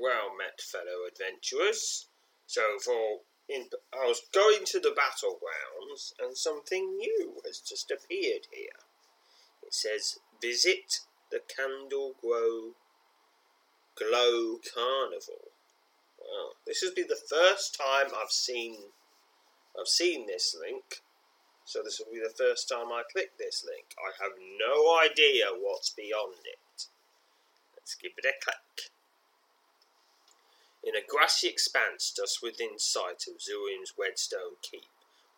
Well met, fellow adventurers. So, for in, I was going to the battlegrounds, and something new has just appeared here. It says, "Visit the Candle Glow Glow Carnival." Well, this will be the first time I've seen I've seen this link, so this will be the first time I click this link. I have no idea what's beyond it. Let's give it a click. In a grassy expanse just within sight of Zurim's Whetstone Keep,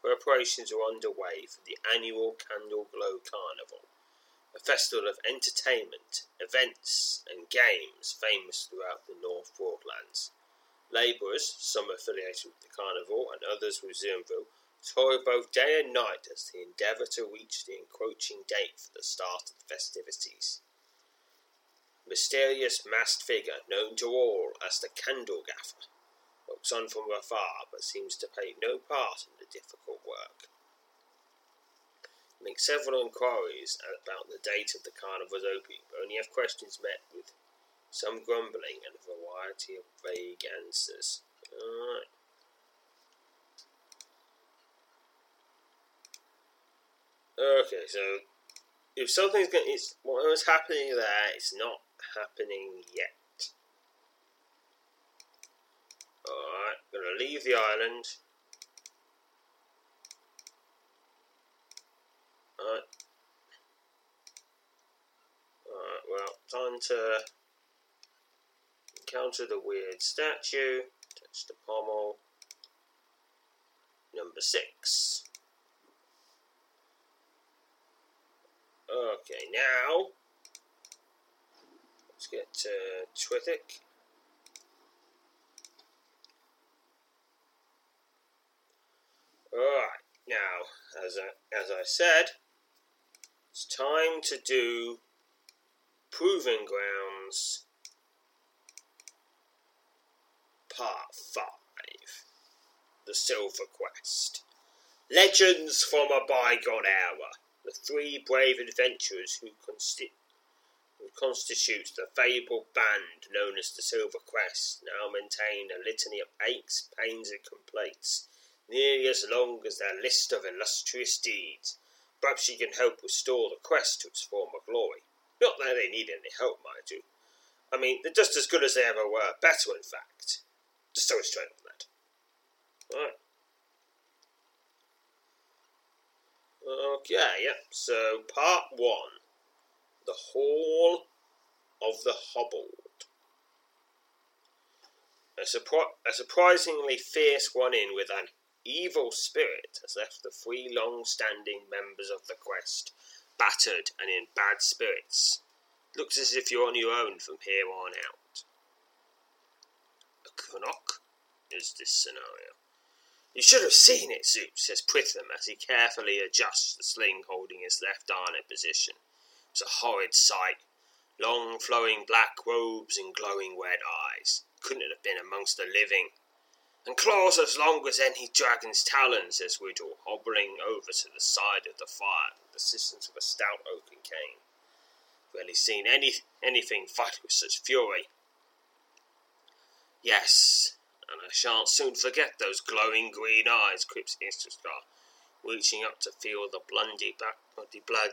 preparations are underway for the annual Candle Glow Carnival, a festival of entertainment, events, and games famous throughout the North Broadlands. Labourers, some affiliated with the carnival and others with Zimville, toil both day and night as they endeavour to reach the encroaching date for the start of the festivities mysterious masked figure known to all as the Candle Gaffer looks on from afar but seems to play no part in the difficult work. Make several inquiries about the date of the carnival's opening, but only have questions met with some grumbling and a variety of vague answers. Alright. Okay, so if something's going, it's what was happening there. It's not happening yet. Alright, gonna leave the island. Alright. Alright, well, time to encounter the weird statue. Touch the pommel. Number six. Okay, now let's get to Twithick. Alright, now, as I, as I said, it's time to do Proving Grounds Part 5 The Silver Quest. Legends from a bygone era the three brave adventurers who, consti- who constitute the fabled band known as the Silver Quest now maintain a litany of aches, pains, and complaints, nearly as long as their list of illustrious deeds. Perhaps she can help restore the quest to its former glory. Not that they need any help, mind you. I mean, they're just as good as they ever were, better in fact. Just so straight on that. Alright. Okay, yep. So, part one The Hall of the Hobbled. A, surpri- a surprisingly fierce one in with an evil spirit has left the three long standing members of the quest battered and in bad spirits. Looks as if you're on your own from here on out. A Canuck is this scenario. You should have seen it, Zoop, says Pritham as he carefully adjusts the sling holding his left arm in position. It's a horrid sight. Long flowing black robes and glowing red eyes. Couldn't it have been amongst the living? And claws as long as any dragon's talons, says Whittle, hobbling over to the side of the fire with the assistance of a stout oaken cane. Rarely seen any anything fight with such fury. Yes, and I shan't soon forget those glowing green eyes, quips Istiscar, reaching up to feel the bloody, bloody blood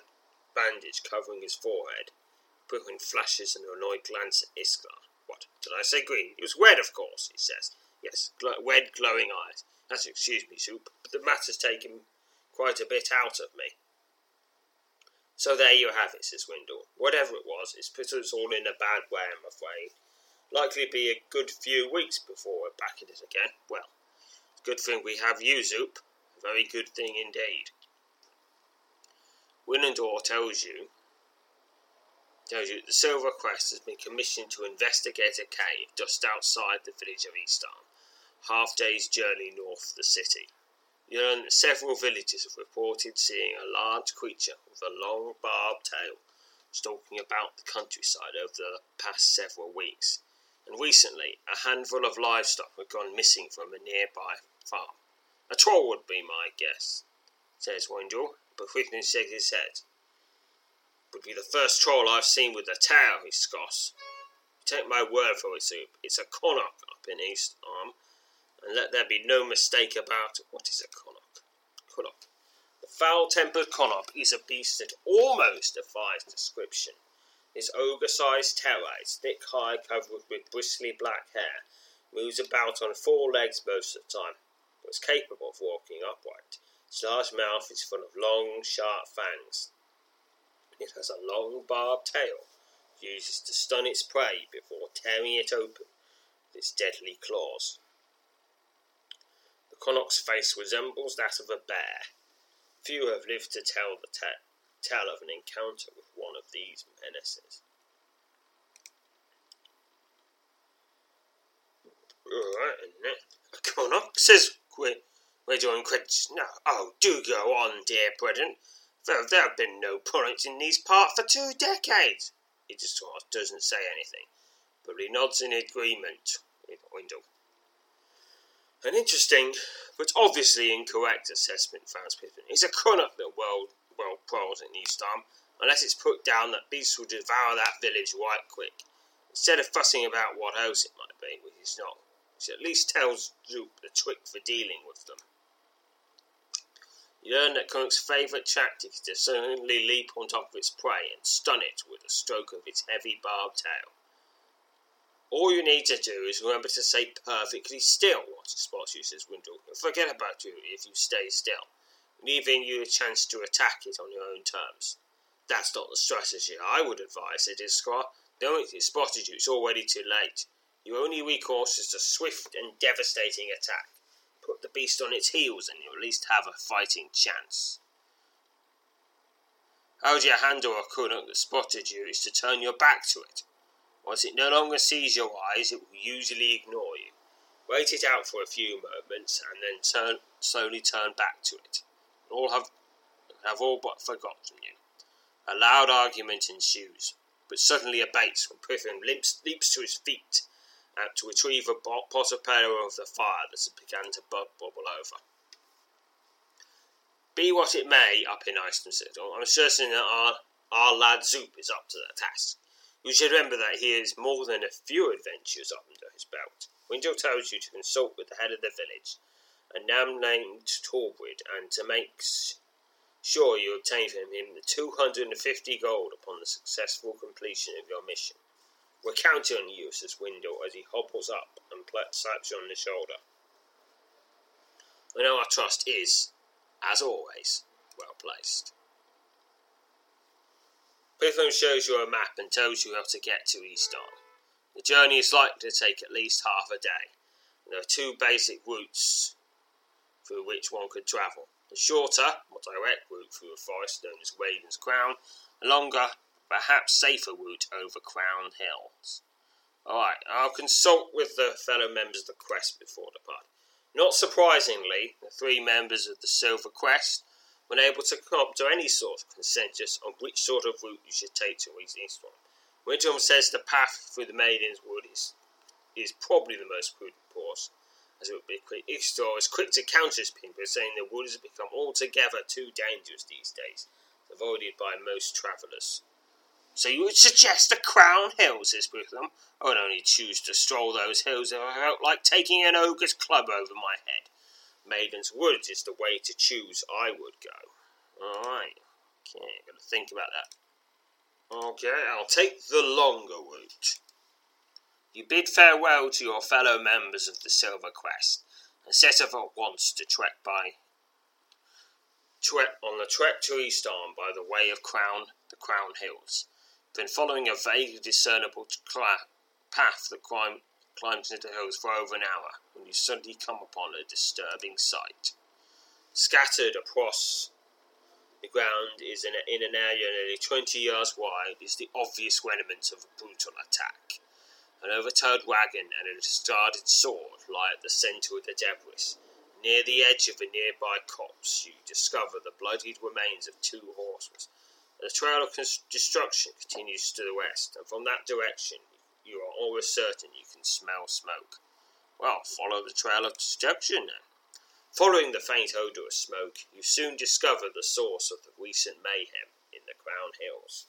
bandage covering his forehead. Brooklyn flashes an annoyed glance at Iskar. What, did I say green? It was red, of course, he says. Yes, gl- red glowing eyes. That's excuse me, Soup, but the matter's taken quite a bit out of me. So there you have it, says Windle. Whatever it was, it's put us all in a bad way, I'm afraid. Likely be a good few weeks before we're back in it again. Well, good thing we have you, Zoop. Very good thing indeed. Winandor tells you tells you the Silver Quest has been commissioned to investigate a cave just outside the village of Eastarn, half day's journey north of the city. You learn that several villagers have reported seeing a large creature with a long barbed tail stalking about the countryside over the past several weeks, and recently a handful of livestock have gone missing from a nearby farm. A troll would be my guess, says Wendell, but quickly shakes his head. Would be the first troll I've seen with a tail, he scoffs. Take my word for it, Soup. It's a Connacht up in East Arm, and let there be no mistake about it. What is a Connacht? Connacht. The foul-tempered Connacht is a beast that almost defies description. His ogre-sized terror is thick hide covered with bristly black hair, moves about on four legs most of the time, but is capable of walking upright. Its large mouth is full of long, sharp fangs. It has a long, barbed tail, it uses to stun its prey before tearing it open with its deadly claws. The Connacht's face resembles that of a bear. Few have lived to tell the ta- tell of an encounter with one of these menaces. Isn't it? A says we're doing credits. No, oh, do go on, dear Brethren. Though there have been no products in these parts for two decades. He just sort of doesn't say anything, but he nods in agreement with Wendell. An interesting, but obviously incorrect assessment, Franz Pippin. It's a Connacht that world well prowls in Eastarn, unless it's put down that beasts will devour that village right quick, instead of fussing about what else it might be, which is not. Which at least tells Zoop the trick for dealing with them. Learn that Connacht's favourite tactic is to suddenly leap on top of its prey and stun it with a stroke of its heavy barbed tail. All you need to do is remember to stay perfectly still what it spots you, says Wendell. Forget about you if you stay still, leaving you a chance to attack it on your own terms. That's not the strategy I would advise, said Iskra. Knowing it spotted you, it's already too late. Your only recourse is a swift and devastating attack. Put the beast on its heels and you'll at least have a fighting chance. How do you handle a Connacht that spotted you is to turn your back to it. Once it no longer sees your eyes, it will usually ignore you. Wait it out for a few moments and then turn slowly turn back to it. All have have all but forgotten you. A loud argument ensues, but suddenly abates when Piffin leaps, leaps to his feet out to retrieve a pot of pail of the fire that has begun to bu- bubble over. Be what it may up in Iceland Citadel, I'm certain that our, our lad Zoop is up to the task. You should remember that he has more than a few adventures up under his belt. Wendell tells you to consult with the head of the village, a man named Torbrid, and to make sure you obtain from him the 250 gold upon the successful completion of your mission. We're counting on you, says Wendell as he hobbles up and slaps you on the shoulder. I know our trust is, as always, well placed. Piffon shows you a map and tells you how to get to Eastarn. The journey is likely to take at least half a day. There are two basic routes through which one could travel. The shorter, more direct route through a forest known as Raven's Crown, a longer, perhaps safer route over Crown Hills. Alright, I'll consult with the fellow members of the Quest before departing. Not surprisingly, the three members of the Silver Quest were able to come to any sort of consensus on which sort of route you should take to reach Eastbourne. Windham says the path through the Maiden's Wood is, is probably the most prudent course, as it would be quick. Istor is quick to counter his people, saying the wood has become altogether too dangerous these days, avoided by most travellers. So you would suggest the Crown Hills, says Bootham? I would only choose to stroll those hills if I felt like taking an ogre's club over my head. Maiden's Wood is the way to choose, I would go. Alright. Okay, gotta think about that. Okay, I'll take the longer route. You bid farewell to your fellow members of the Silver Quest and set off at once to trek by trek on the trek to Eastarn by the way of Crown the Crown Hills. Then following a vaguely discernible path that climb, climbs into the hills for over an hour, when you suddenly come upon a disturbing sight. Scattered across The ground is in, in an area nearly 20 yards wide, is the obvious remnants of a brutal attack. An overturned wagon and a discarded sword lie at the centre of the debris. Near the edge of a nearby copse, you discover the bloodied remains of two horses. The trail of destruction continues to the west, and from that direction you are almost certain you can smell smoke. Well, follow the trail of destruction then. Following the faint odour of smoke, you soon discover the source of the recent mayhem in the Crown Hills.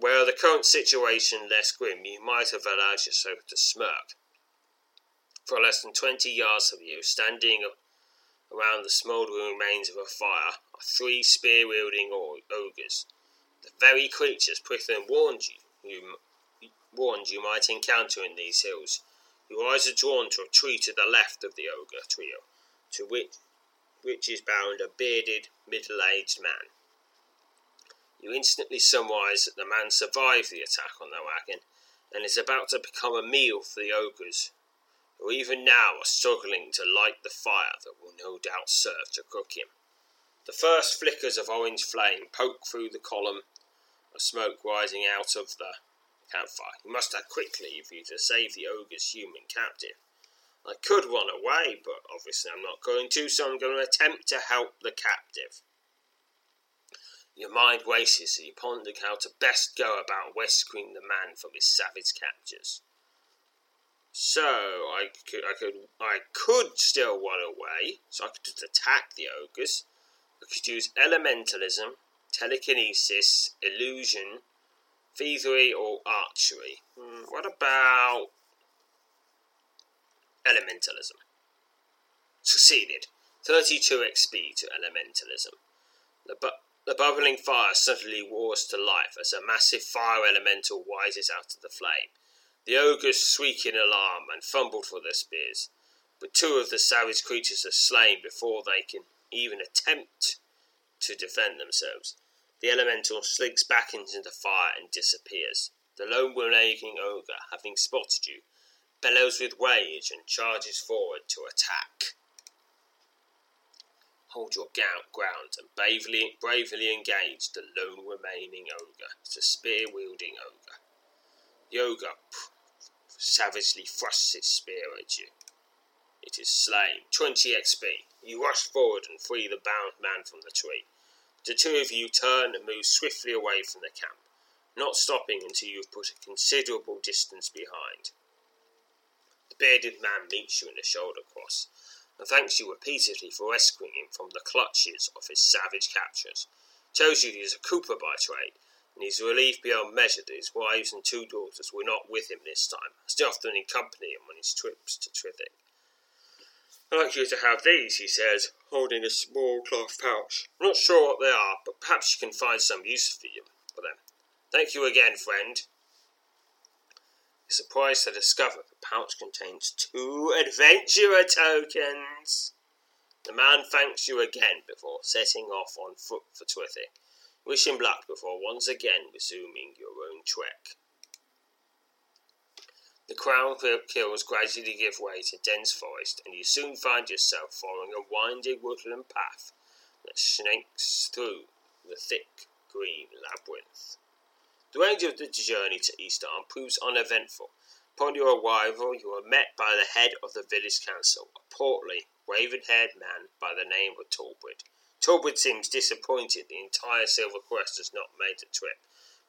Were the current situation less grim, you might have allowed yourself to smirk. For less than twenty yards from you, standing around the smouldering remains of a fire, three spear-wielding ogres. The very creatures Prythin warned you, you warned you might encounter in these hills. Your eyes are drawn to a tree to the left of the ogre trio, to which, which is bound a bearded, middle-aged man. You instantly surmise that the man survived the attack on the wagon and is about to become a meal for the ogres, who even now are struggling to light the fire that will no doubt serve to cook him. The first flickers of orange flame poke through the column of smoke rising out of the campfire. You must act quickly if you to save the ogre's human captive. I could run away, but obviously I'm not going to, so I'm going to attempt to help the captive. Your mind races as you ponder how to best go about rescuing the man from his savage captors. So I could, I could, I could still run away. So I could just attack the ogres. Could use elementalism, telekinesis, illusion, thievery, or archery. Hmm, what about elementalism? Succeeded. 32 XP to elementalism. The, bu- the bubbling fire suddenly roars to life as a massive fire elemental rises out of the flame. The ogres shriek in alarm and fumble for their spears, but two of the savage creatures are slain before they can even attempt to defend themselves. The elemental slinks back into the fire and disappears. The lone remaining ogre, having spotted you, bellows with rage and charges forward to attack. Hold your ground and bravely, bravely engage the lone remaining ogre. It's a spear wielding ogre. The ogre savagely thrusts its spear at you. It is slain. 20 XP. You rush forward and free the bound man from the tree. The two of you turn and move swiftly away from the camp, not stopping until you have put a considerable distance behind. The bearded man meets you in a shoulder cross and thanks you repeatedly for rescuing him from the clutches of his savage captors. Tells you he is a cooper by trade, and he's relieved beyond measure that his wives and two daughters were not with him this time, as they often accompany him on his trips to Trithik. I'd like you to have these, he says, holding a small cloth pouch. I'm not sure what they are, but perhaps you can find some use for you for them. Thank you again, friend surprised to discover the pouch contains two adventurer tokens. The man thanks you again before setting off on foot for Twithy. Wish him luck before once again resuming your own trek. The crown hills gradually give way to dense forest, and you soon find yourself following a winding woodland path that snakes through the thick green labyrinth. The range of the journey to Eastarn proves uneventful. Upon your arrival, you are met by the head of the village council, a portly, raven-haired man by the name of Talbot. Talbot seems disappointed the entire Silver Quest has not made the trip,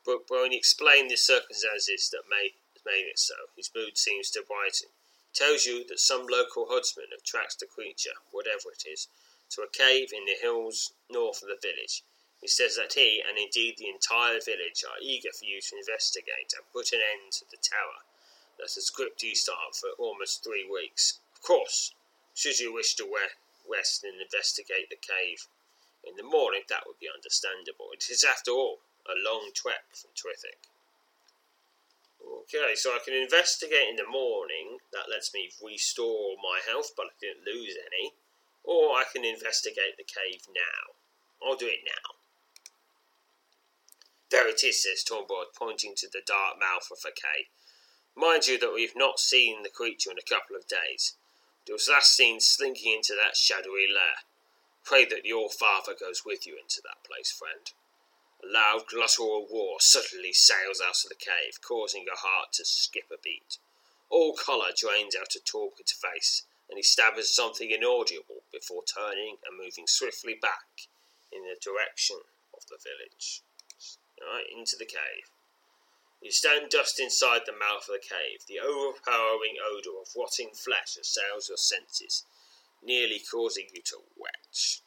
but when he explains the circumstances that made, made it so, his mood seems to brighten. He tells you that some local herdsman have tracked the creature, whatever it is, to a cave in the hills north of the village. He says that he, and indeed the entire village, are eager for you to investigate and put an end to the terror that has gripped Eastarn for almost three weeks. Of course, should you wish to rest and investigate the cave in the morning, that would be understandable. It is, after all, a long trek from Trithik. Okay, so I can investigate in the morning. That lets me restore my health, but I didn't lose any. Or I can investigate the cave now. I'll do it now. There it is, says Tornbord, pointing to the dark mouth of a cave. Mind you that we've not seen the creature in a couple of days. It was last seen slinking into that shadowy lair. Pray that your father goes with you into that place, friend. A loud, guttural roar suddenly sails out of the cave, causing her heart to skip a beat. All colour drains out of Talbot's face, and he stammers something inaudible before turning and moving swiftly back in the direction of the village. Alright, into the cave. You stand just inside the mouth of the cave. The overpowering odour of rotting flesh assails your senses, nearly causing you to retch.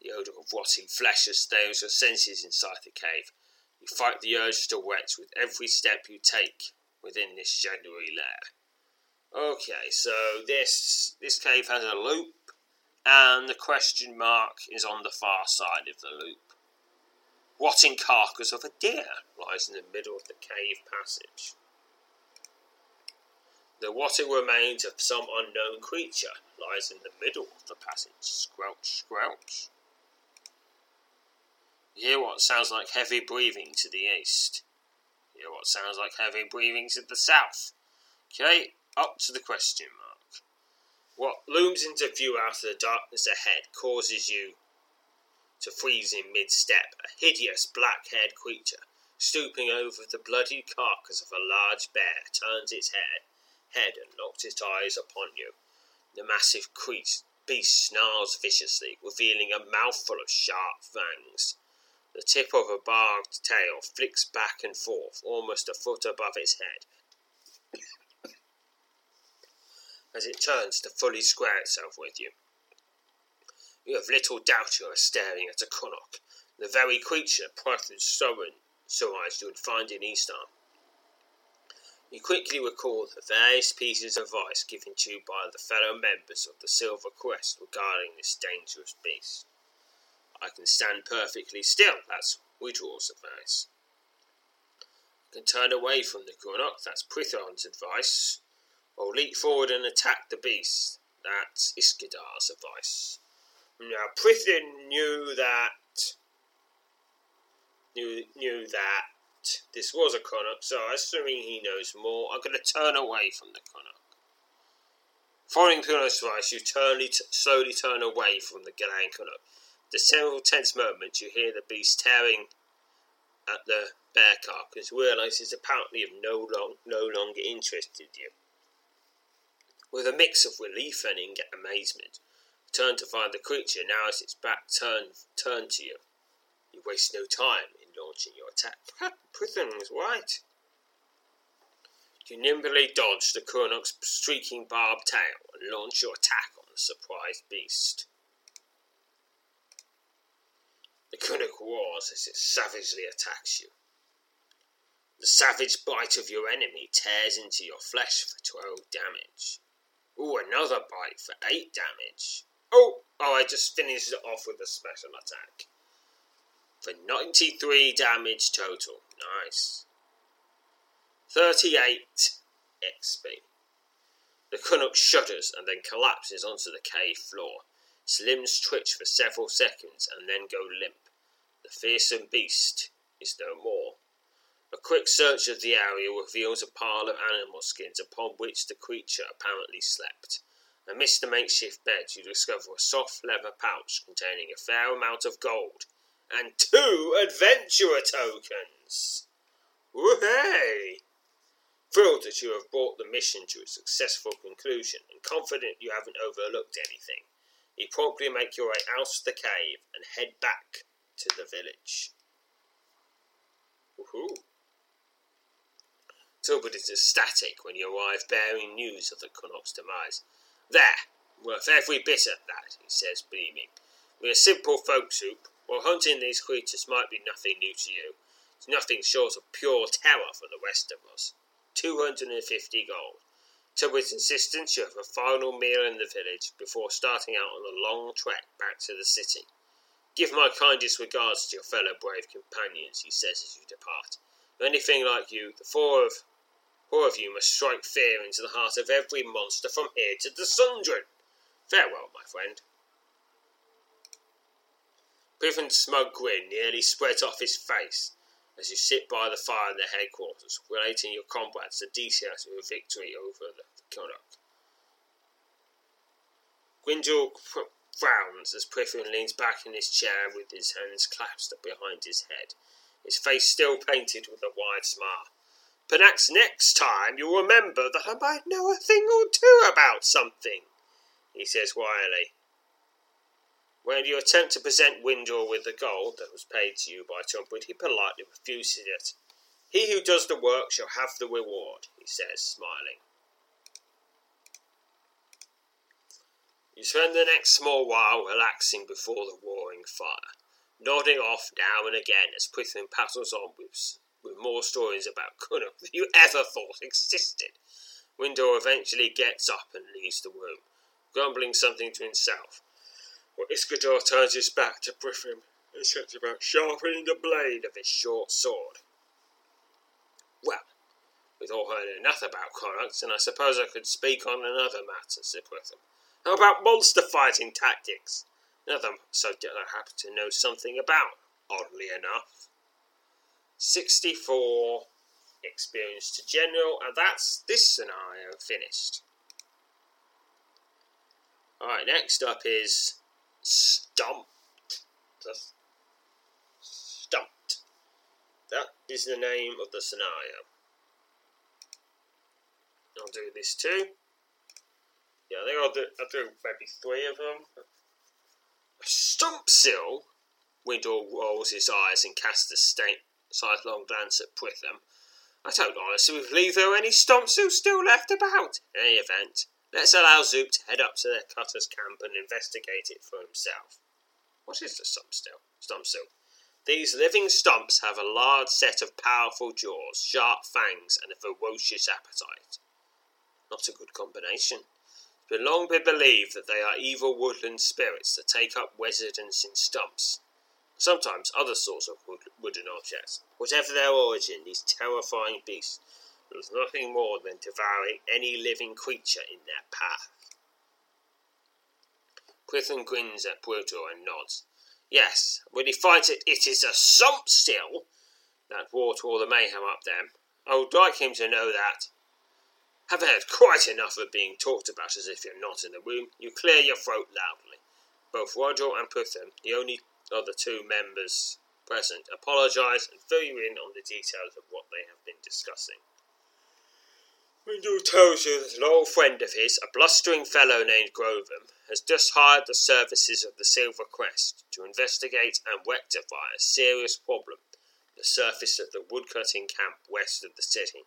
The odour of rotting flesh assails your senses inside the cave. You fight the urge to wet with every step you take within this shadowy lair. Okay, so this this cave has a loop, and the question mark is on the far side of the loop. Rotting carcass of a deer lies in the middle of the cave passage. The rotting remains of some unknown creature lies in the middle of the passage. Squelch, squelch. Hear what sounds like heavy breathing to the east. Hear what sounds like heavy breathing to the south. Okay, up to the question mark. What looms into view out of the darkness ahead causes you to freeze in mid step. A hideous black haired creature, stooping over the bloody carcass of a large bear, turns its head, head and locks its eyes upon you. The massive beast snarls viciously, revealing a mouthful of sharp fangs. The tip of a barbed tail flicks back and forth, almost a foot above its head, as it turns to fully square itself with you. You have little doubt you are staring at a Connacht, the very creature Prython surmised you would find in Eastham. You quickly recall the various pieces of advice given to you by the fellow members of the Silver Quest regarding this dangerous beast. I can stand perfectly still, that's Widraw's advice. I can turn away from the Connacht, that's Prython's advice, or leap forward and attack the beast, that's Iskadar's advice. Now, Prython knew that knew, knew that this was a Connacht, so assuming he knows more, I'm going to turn away from the Connacht. Following Prython's advice, you turn, slowly turn away from the Galen Connacht the several tense moments you hear the beast tearing at the bear carcass, realise it's apparently of no, long, no longer interested you. With a mix of relief and amazement, turn to find the creature now as its back turned, turned to you. You waste no time in launching your attack. Prython was right. You nimbly dodge the Connacht's streaking barbed tail and launch your attack on the surprised beast. The Connacht roars as it savagely attacks you. The savage bite of your enemy tears into your flesh for 12 damage. Ooh, another bite for 8 damage. Oh, oh, I just finished it off with a special attack. For 93 damage total. Nice. 38 XP. The Connacht shudders and then collapses onto the cave floor. Its limbs twitch for several seconds and then go limp. The fearsome beast is no more. A quick search of the area reveals a pile of animal skins upon which the creature apparently slept. Amidst the makeshift bed, you discover a soft leather pouch containing a fair amount of gold and two adventurer tokens. Woohey! Thrilled that you have brought the mission to a successful conclusion and confident you haven't overlooked anything, you promptly make your way out of the cave and head back to the village. Woohoo! Talbot is ecstatic when you arrive bearing news of the Connacht's demise. There, worth every bit of that, he says, beaming. We're simple folk soup. While hunting these creatures might be nothing new to you, it's nothing short of pure terror for the rest of us. 250 gold. Tubber's insistence you have a final meal in the village before starting out on a long trek back to the city. Give my kindest regards to your fellow brave companions, he says as you depart. anything like you, the four of four of you must strike fear into the heart of every monster from here to the Sundren. Farewell, my friend. Prython's smug grin nearly spreads off his face as you sit by the fire in the headquarters, relating your comrades the details of your victory over the Connacht. Gwendol frowns as Prithin leans back in his chair with his hands clasped behind his head, his face still painted with a wide smile. Perhaps next time you'll remember that I might know a thing or two about something, he says wryly. When you attempt to present Windor with the gold that was paid to you by Tumbrid, he politely refuses it. He who does the work shall have the reward, he says, smiling. You spend the next small while relaxing before the roaring fire, nodding off now and again as Prithin passes on with, with more stories about Kunuk than you ever thought existed. Windor eventually gets up and leaves the room, grumbling something to himself. Well, Iskadar turns his back to Prithin and sets about sharpening the blade of his short sword. Well, we've all heard enough about Korax, and I suppose I could speak on another matter, said Prithin. How about monster fighting tactics? Another subject I happen to know something about, oddly enough. 64 experience to general, and that's this scenario finished. Alright, next up is Stumped. Stumped. That is the name of the scenario. I'll do this too. Yeah, I think I'll do, I'll do maybe three of them. Stumpsill! Windor rolls his eyes and casts a sidelong glance at Prithin. I don't honestly believe there are any Stompsills still left about. In any event, let's allow Zoop to head up to their cutter's camp and investigate it for himself. What is the Stumpsill? Stumpsill. These living stumps have a large set of powerful jaws, sharp fangs, and a ferocious appetite. Not a good combination. It's been long been believed that they are evil woodland spirits that take up residence in stumps. Sometimes other sorts of wood, wooden objects. Whatever their origin, these terrifying beasts do nothing more than devouring any living creature in their path. Prithin grins at Brutor and nods. Yes, when he finds it, it is a sump still that brought all the mayhem up there, I would like him to know that have heard quite enough of being talked about as if you're not in the room. You clear your throat loudly. Both Roger and Prithin, the only other two members present, apologise and fill you in on the details of what they have been discussing. Windor tells you that an old friend of his, a blustering fellow named Grovem, has just hired the services of the Silver Quest to investigate and rectify a serious problem the surface of the woodcutting camp west of the city.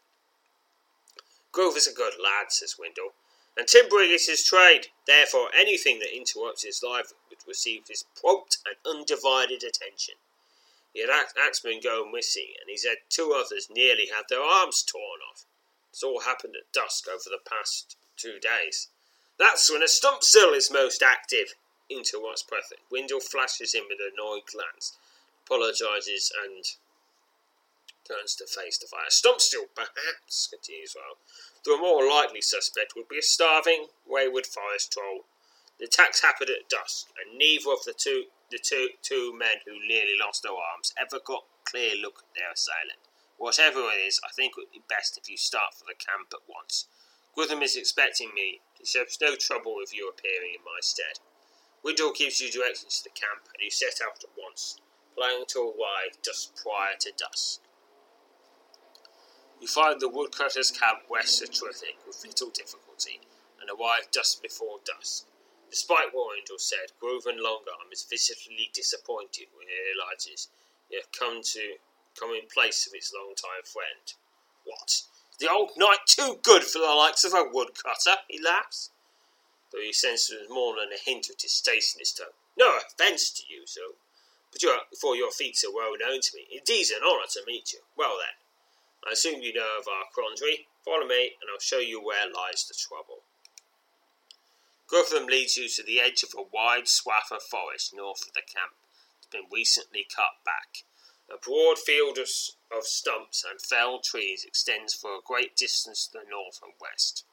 Grove is a good lad, says Windor, and timbering is his trade. Therefore, anything that interrupts his life would receive his prompt and undivided attention. He had axemen go missing, and he's had two others nearly have their arms torn off. It's all happened at dusk over the past two days. That's when a Stumpsill is most active, Into what's Prithin. Windle flashes him with an annoyed glance, apologises, and turns to face the fire. Stumpsill, perhaps, continues Well. The more likely suspect would be a starving, wayward forest troll. The attacks happened at dusk, and neither of the two the two two men who nearly lost their arms ever got a clear look at their assailant. Whatever it is, I think it would be best if you start for the camp at once. Gwytham is expecting me. He says no trouble with you appearing in my stead. Windor gives you directions to the camp, and you set out at once, planning to arrive just prior to dusk. You find the woodcutters' camp west of Trithik with little difficulty and arrive just before dusk. Despite what Angel said, Groven Longarm is visibly disappointed when he realizes you have come to come in place of his long-time friend. What? the old knight too good for the likes of a woodcutter? He laughs, though he senses more than a hint of distaste in his tone. No offence to you, sir, but you are, for your feats are well known to me. Indeed, an honour to meet you. Well then, I assume you know of our quandary. Follow me, and I'll show you where lies the trouble. Guthrum leads you to the edge of a wide swath of forest north of the camp. It's been recently cut back. A broad field of, of stumps and felled trees extends for a great distance to the north and west.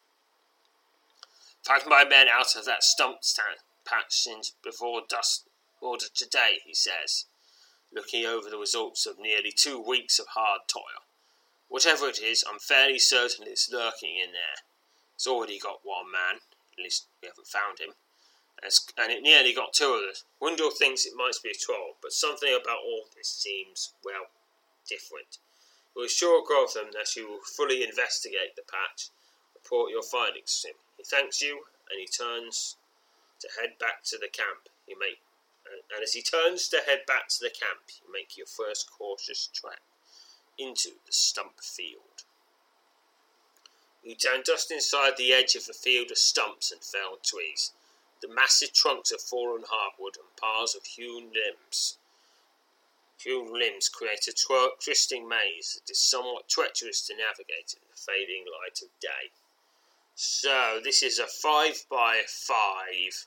Five my men out of that stump patch since before dusk order today, he says, looking over the results of nearly two weeks of hard toil. Whatever it is, I'm fairly certain it's lurking in there. It's already got one man, at least we haven't found him, and it nearly got two of us. Wendell thinks it might be a troll, but something about all this seems, well, different. We assure Gotham that you will fully investigate the patch, report your findings to him. He thanks you, and he turns to head back to the camp. You make, and as he turns to head back to the camp, you make your first cautious trek into the stump field. You turn just inside the edge of a field of stumps and felled trees. The massive trunks of fallen hardwood and piles of hewn limbs hewn limbs create a twisting maze that is somewhat treacherous to navigate in the fading light of day. So this is a five by five,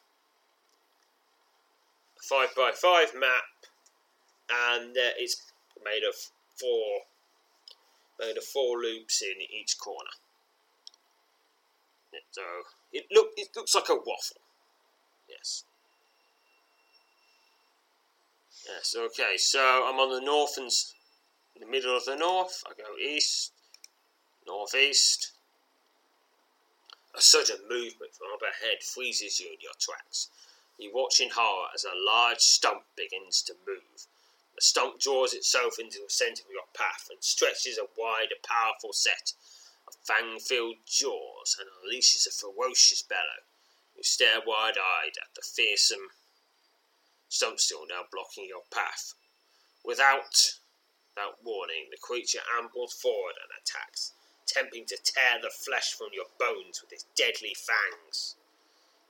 five by five map, and uh, it's made of four, made of four loops in each corner. So it look it looks like a waffle. Yes. Yes. Okay. So I'm on the north and the middle of the north. I go east, northeast. A sudden movement from up ahead freezes you in your tracks. You watch in horror as a large stump begins to move. The stump draws itself into the centre of your path and stretches a wide, powerful set of fang-filled jaws and unleashes a ferocious bellow. Stare wide-eyed at the fearsome stump still now blocking your path. Without, without warning, the creature ambles forward and attacks attempting to tear the flesh from your bones with its deadly fangs.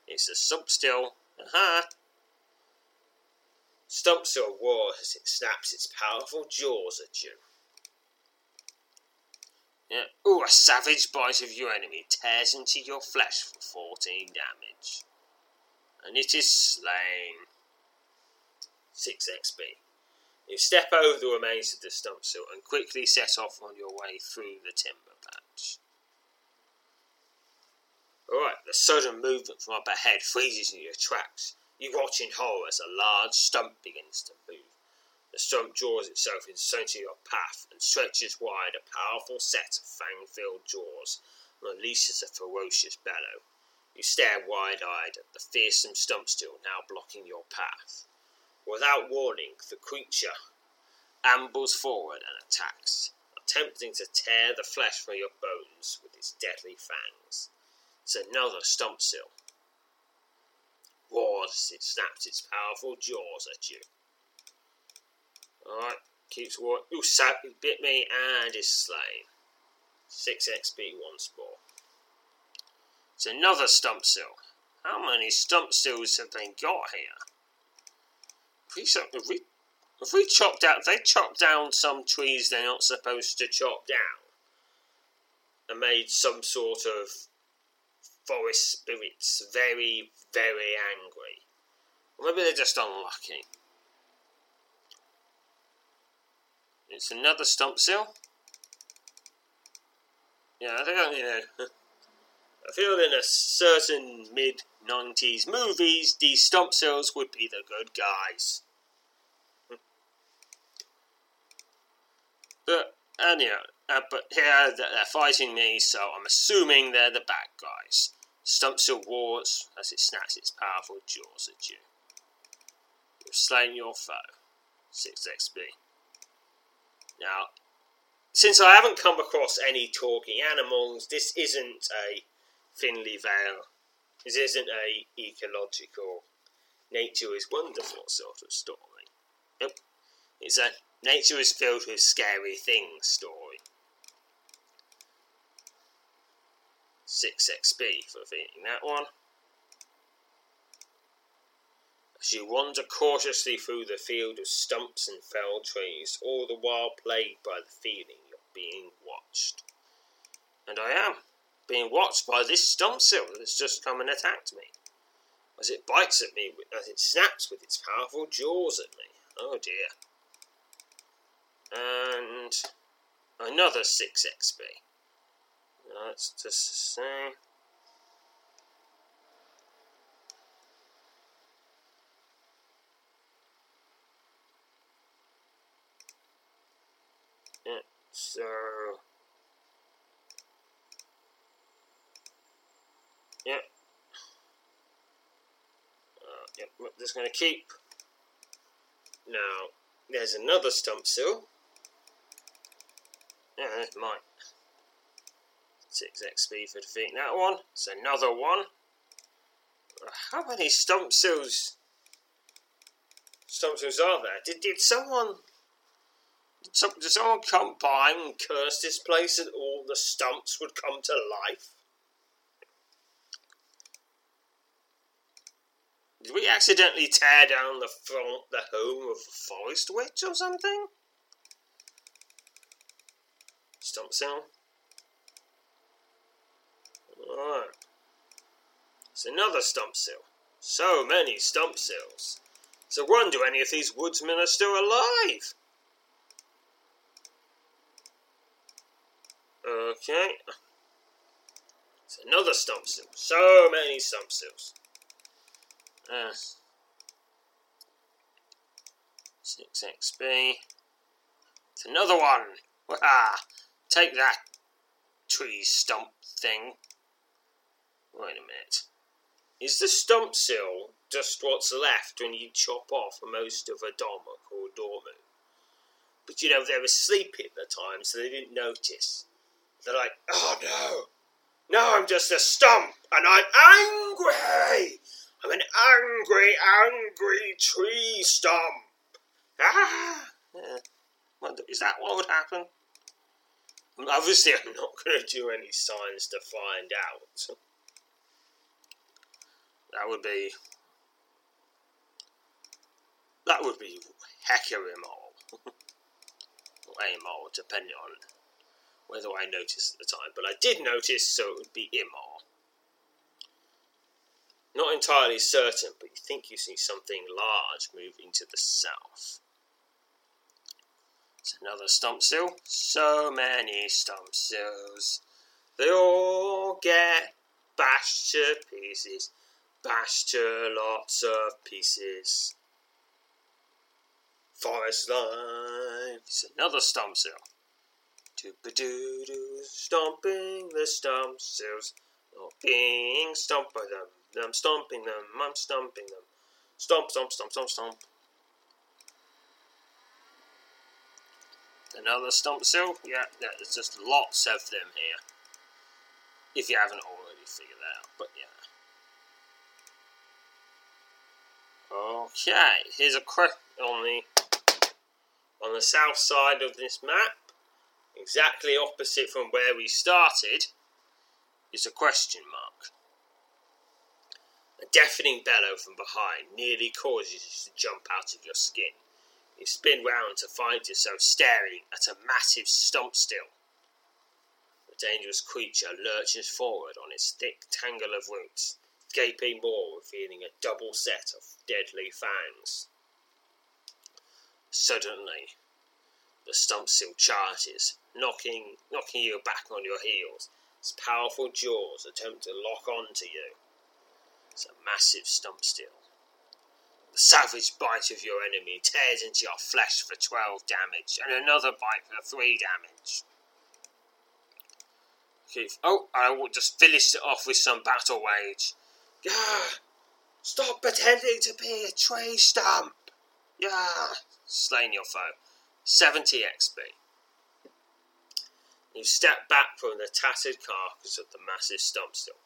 It's a stump still. Aha! Still roars as it snaps its powerful jaws at you. Yeah. Ooh, a savage bite of your enemy tears into your flesh for 14 damage. And it is slain. 6 XP. You step over the remains of the stump still and quickly set off on your way through the timber patch. Alright, the sudden movement from up ahead freezes in your tracks. You watch in horror as a large stump begins to move. The stump draws itself in into your path and stretches wide a powerful set of fang-filled jaws and releases a ferocious bellow. You stare wide-eyed at the fearsome stump still now blocking your path. Without warning, the creature ambles forward and attacks, attempting to tear the flesh from your bones with its deadly fangs. It's another stump still. Roars as it snaps its powerful jaws at you. Alright, keeps walking. Ooh, sap, he bit me and is slain. 6 XP once more. It's another stump still. How many stump stills have they got here? If we, if we they chop down some trees they're not supposed to chop down, and made some sort of forest spirits very, very angry. Or maybe they're just unlucky. It's another stump seal. Yeah, I think I'm know. I feel in a certain mid 90s movies, these stump seals would be the good guys. But, anyhow, uh, but here they're fighting me, so I'm assuming they're the bad guys. Stump still roars as it snaps its powerful jaws at you. You've slain your foe. 6 XP. Now, since I haven't come across any talking animals, this isn't a Finley Vale. This isn't a ecological nature is wonderful sort of story. Yep. It's a nature is filled with scary things story. 6 XP for beating that one. As you wander cautiously through the field of stumps and fell trees, all the while plagued by the feeling you're being watched. And I am being watched by this stump still that's just come and attacked me. As it bites at me, as it snaps with its powerful jaws at me. Oh dear. And another 6 XP. Let's just say. Yeah, so Yeah. we're just going to keep. Now, there's another stump seal. Yeah, that's mine. 6 XP for defeating that one. It's another one. Uh, how many stump seals? Stump seals are there? Did, did someone. Some, did someone come by and curse this place and all the stumps would come to life? Did we accidentally tear down the front, the home of a forest witch or something? Stump seal. Alright. It's another stump seal. So many stump seals. It's a wonder any of these woodsmen are still alive. Okay. It's another stump seal. So many stump seals. Uh, 6 XP. It's another one. Wah! Take that tree stump thing. Wait a minute. Is the stump seal just what's left when you chop off most of a Darmok or Dormu? But you know, they were sleepy at the time, so they didn't notice. They're like, oh no, now I'm just a stump, and I'm angry! I'm an angry, angry tree stump! Ah! Yeah. Is that what would happen? Obviously, I'm not going to do any signs to find out. That would be. That would be hecker immoral. or immoral, depending on whether I noticed at the time. But I did notice, so it would be immoral. Not entirely certain, but you think you see something large moving to the south. It's another stump seal. So many stump seals. They all get bashed to pieces bashed to lots of pieces. Forest line. It's another stump seal. Doo doo stomping the stump seals. Not being stomped by them. I'm stomping them. I'm stomping them. Stomp, stomp, stomp, stomp, stomp. Another stump seal? Yeah, there's just lots of them here. If you haven't already figured that out, but yeah. Okay, here's a question on the on the south side of this map, exactly opposite from where we started, is a question mark. A deafening bellow from behind nearly causes you to jump out of your skin. You spin round to find yourself staring at a massive stump still. The dangerous creature lurches forward on its thick tangle of roots gaping maw revealing a double set of deadly fangs. Suddenly, the stump still charges, knocking, knocking you back on your heels. Its powerful jaws attempt to lock on to you. It's a massive stump still. The savage bite of your enemy tears into your flesh for 12 damage, and another bite for 3 damage. Oh, I will just finish it off with some battle rage. Yeah. Stop pretending to be a tree stump. Yeah. Slain your foe. 70 XP. You step back from the tattered carcass of the massive stump still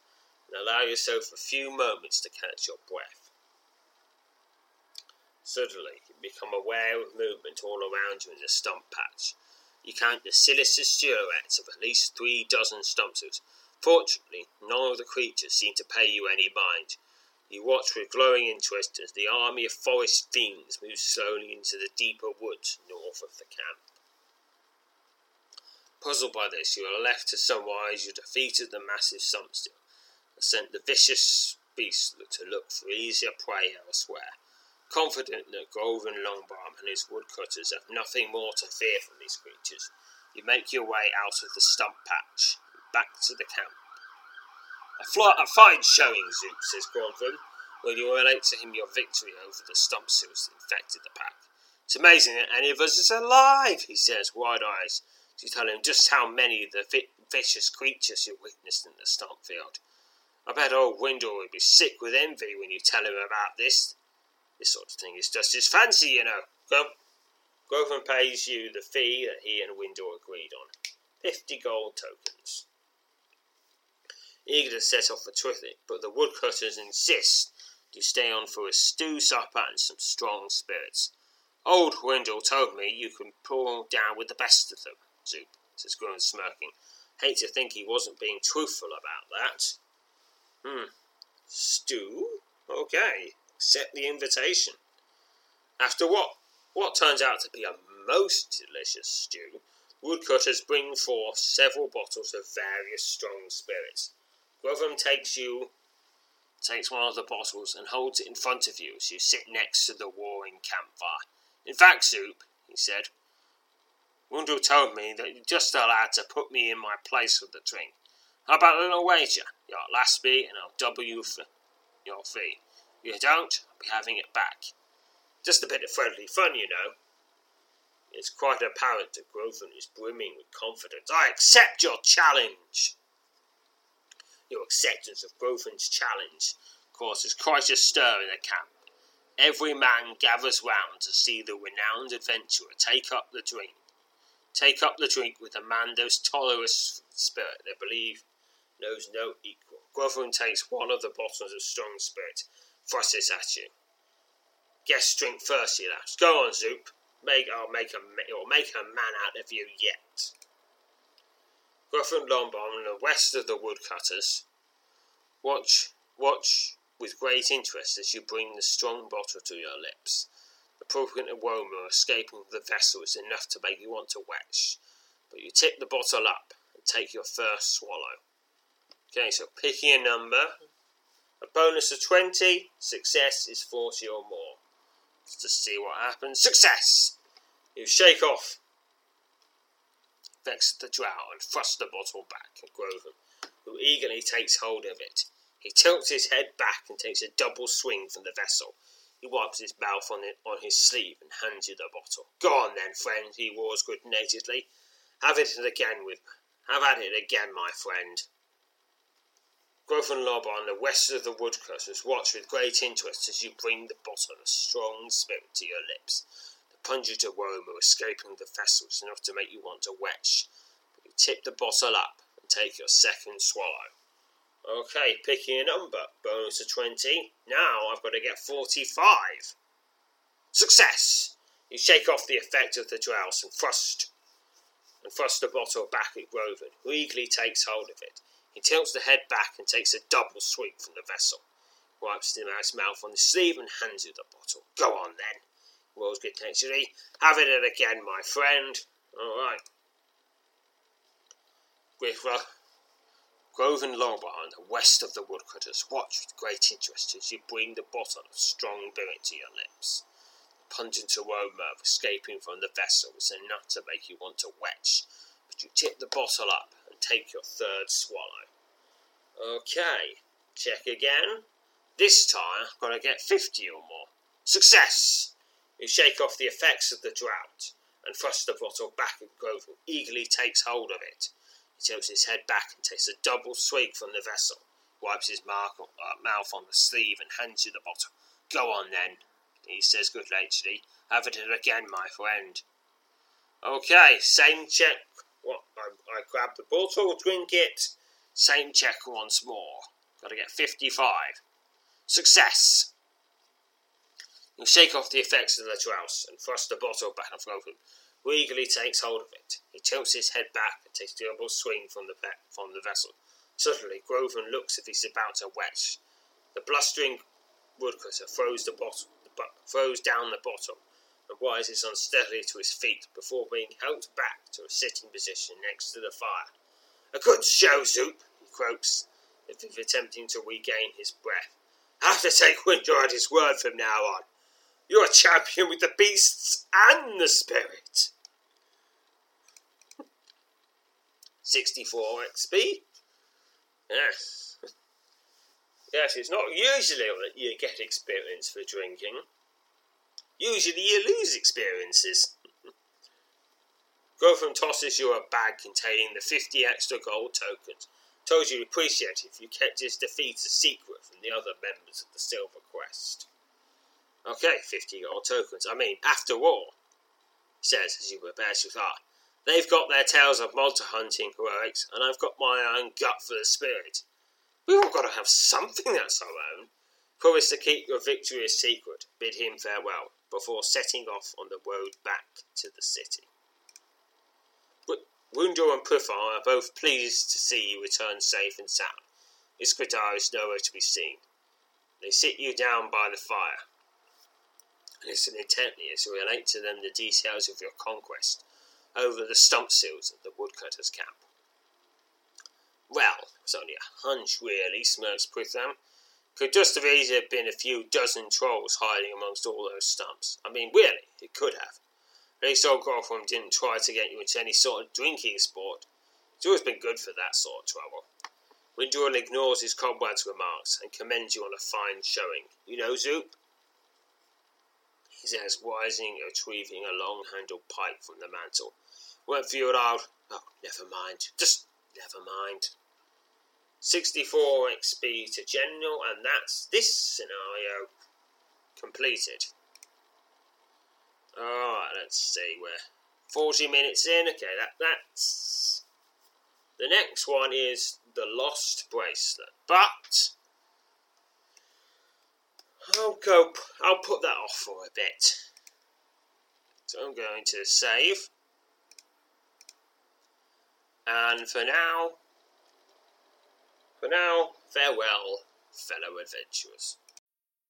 and allow yourself a few moments to catch your breath. Suddenly, you become aware of movement all around you in the stump patch. You count the sinister silhouettes of at least three dozen stumpsters Fortunately, none of the creatures seem to pay you any mind. You watch with glowing interest as the army of forest fiends moves slowly into the deeper woods north of the camp. Puzzled by this, you are left to surmise you defeated the massive Sumpstill and sent the vicious beast to look for easier prey elsewhere. Confident that Groven Longarm and his woodcutters have nothing more to fear from these creatures, you make your way out of the stump patch and back to the camp. A, fly, a fine showing, Zoop, says Groven, when you relate to him your victory over the stump that infected the pack. It's amazing that any of us is alive, he says, wide eyes, to tell him just how many of the vi- vicious creatures you witnessed in the stump field. I bet old Windle would be sick with envy when you tell him about this. This sort of thing is just his fancy, you know. Go. Groven pays you the fee that he and Windle agreed on. Fifty gold tokens. Eager to set off for Twithick, but the woodcutters insist you stay on for a stew supper and some strong spirits. Old Windle told me you can pull down with the best of them, Zoop, says Groven smirking. Hate to think he wasn't being truthful about that. Hmm. Stew? Okay. Accept the invitation. After what what turns out to be a most delicious stew, woodcutters bring forth several bottles of various strong spirits. Groven takes you takes one of the bottles and holds it in front of you as you sit next to the warring campfire. In fact, Soup, he said, Windle told me that you're just allowed to put me in my place with the drink. How about a little wager? Your last beat and I'll double you for your fee. You don't, I'll be having it back. Just a bit of friendly fun, you know. It's quite apparent that Groven is brimming with confidence. I accept your challenge. Your acceptance of Groven's challenge causes quite a stir in the camp. Every man gathers round to see the renowned adventurer take up the drink. Take up the drink with Amando's tolerant spirit they believe knows no equal. Groven takes one of the bottles of strong spirit, thrusts at you. Guess drink first, he laughs. Go on, Zoop. Make I'll make a or make a man out of you yet. Groven Lombard, in the west of the woodcutters, watch watch with great interest as you bring the strong bottle to your lips. Pungent aroma escaping the vessel is enough to make you want to wetch, but you tip the bottle up and take your first swallow. Okay, so picking a number. A bonus of 20, success is 40 or more. Just to see what happens. Success! You shake off Vex the drow and thrust the bottle back at Groven, who eagerly takes hold of it. He tilts his head back and takes a double swing from the vessel. He wipes his mouth on, it, on his sleeve and hands you the bottle. Go on then, friend, he roars good naturedly. Have it again with have at it again, my friend. Groven Lob on the west of the woodcutters watch with great interest as you bring the bottle of strong spirit to your lips. The pungent aroma escaping the vessel is enough to make you want to wetch. But you tip the bottle up and take your second swallow. Okay, picking a number. Bonus of 20. Now I've got to get 45. Success! You shake off the effect of the drowse and thrust and thrust the bottle back at Groven, who eagerly takes hold of it. He tilts the head back and takes a double sweep from the vessel. Wipes the his mouth on his sleeve and hands you the bottle. Go on then, good naturedly. Have it again, my friend. All right. Grifra, Groven Lombard, west of the woodcutters, watch with great interest as you bring the bottle of strong beer to your lips. The pungent aroma of escaping from the vessel is enough to make you want to wetch, but you tip the bottle up and take your third swallow. Okay, check again. This time I've got to get 50 or more. Success! You shake off the effects of the drought and thrust the bottle back at Groven, who eagerly takes hold of it. He tilts his head back and takes a double swig from the vessel, wipes his mark, uh, mouth on the sleeve, and hands you the bottle. Go on then, he says good naturedly. Have it again, my friend. Okay, same check. What? I, I grab the bottle, drink it. Same check once more. Got to get 55. Success! You shake off the effects of the drowse and thrust the bottle back and forth eagerly takes hold of it. He tilts his head back and takes a double swing from the, from the vessel. Suddenly, Groven looks as if he's about to wetch. The blustering woodcutter throws, the bottle, throws down the bottle and rises unsteadily to his feet before being helped back to a sitting position next to the fire. A good show, Zoop, he croaks, as if attempting to regain his breath. I have to take Winter at his word from now on. You're a champion with the beasts and the spirit. 64 XP. Yes. Yes, it's not usually that you get experience for drinking. Usually you lose experiences. Groven tosses you a bag containing the 50 extra gold tokens. Told you he'd appreciate if you kept his defeat a secret from the other members of the Silver Quest. Okay, 50 gold tokens. I mean, after all, says as he prepares to start, they've got their tales of monster hunting heroics, and I've got my own gut for the spirit. We've all got to have something that's our own. Promise to keep your victory a secret. Bid him farewell before setting off on the road back to the city. But Wundo and Puffin are both pleased to see you return safe and sound. Iskradar is nowhere to be seen. They sit you down by the fire. Listen intently as you relate to them the details of your conquest over the stump seals of the woodcutter's camp. Well, it was only a hunch, really, smirks Pritham. Could just have easily have been a few dozen trolls hiding amongst all those stumps. I mean, really, it could have. At least old Gotham didn't try to get you into any sort of drinking sport. It's always been good for that sort of trouble. Windorl ignores his comrade's remarks and commends you on a fine showing. You know, Zoop? He says, rising and retrieving a long-handled pipe from the mantel. Won't feel out. Oh, never mind. Just never mind. 64 XP to General, and that's this scenario completed. Alright, let's see, we're 40 minutes in. Okay, that that's. The next one is the Lost Bracelet. But. I'll go. I'll put that off for a bit. So I'm going to save. And for now, for now, farewell, fellow adventurers.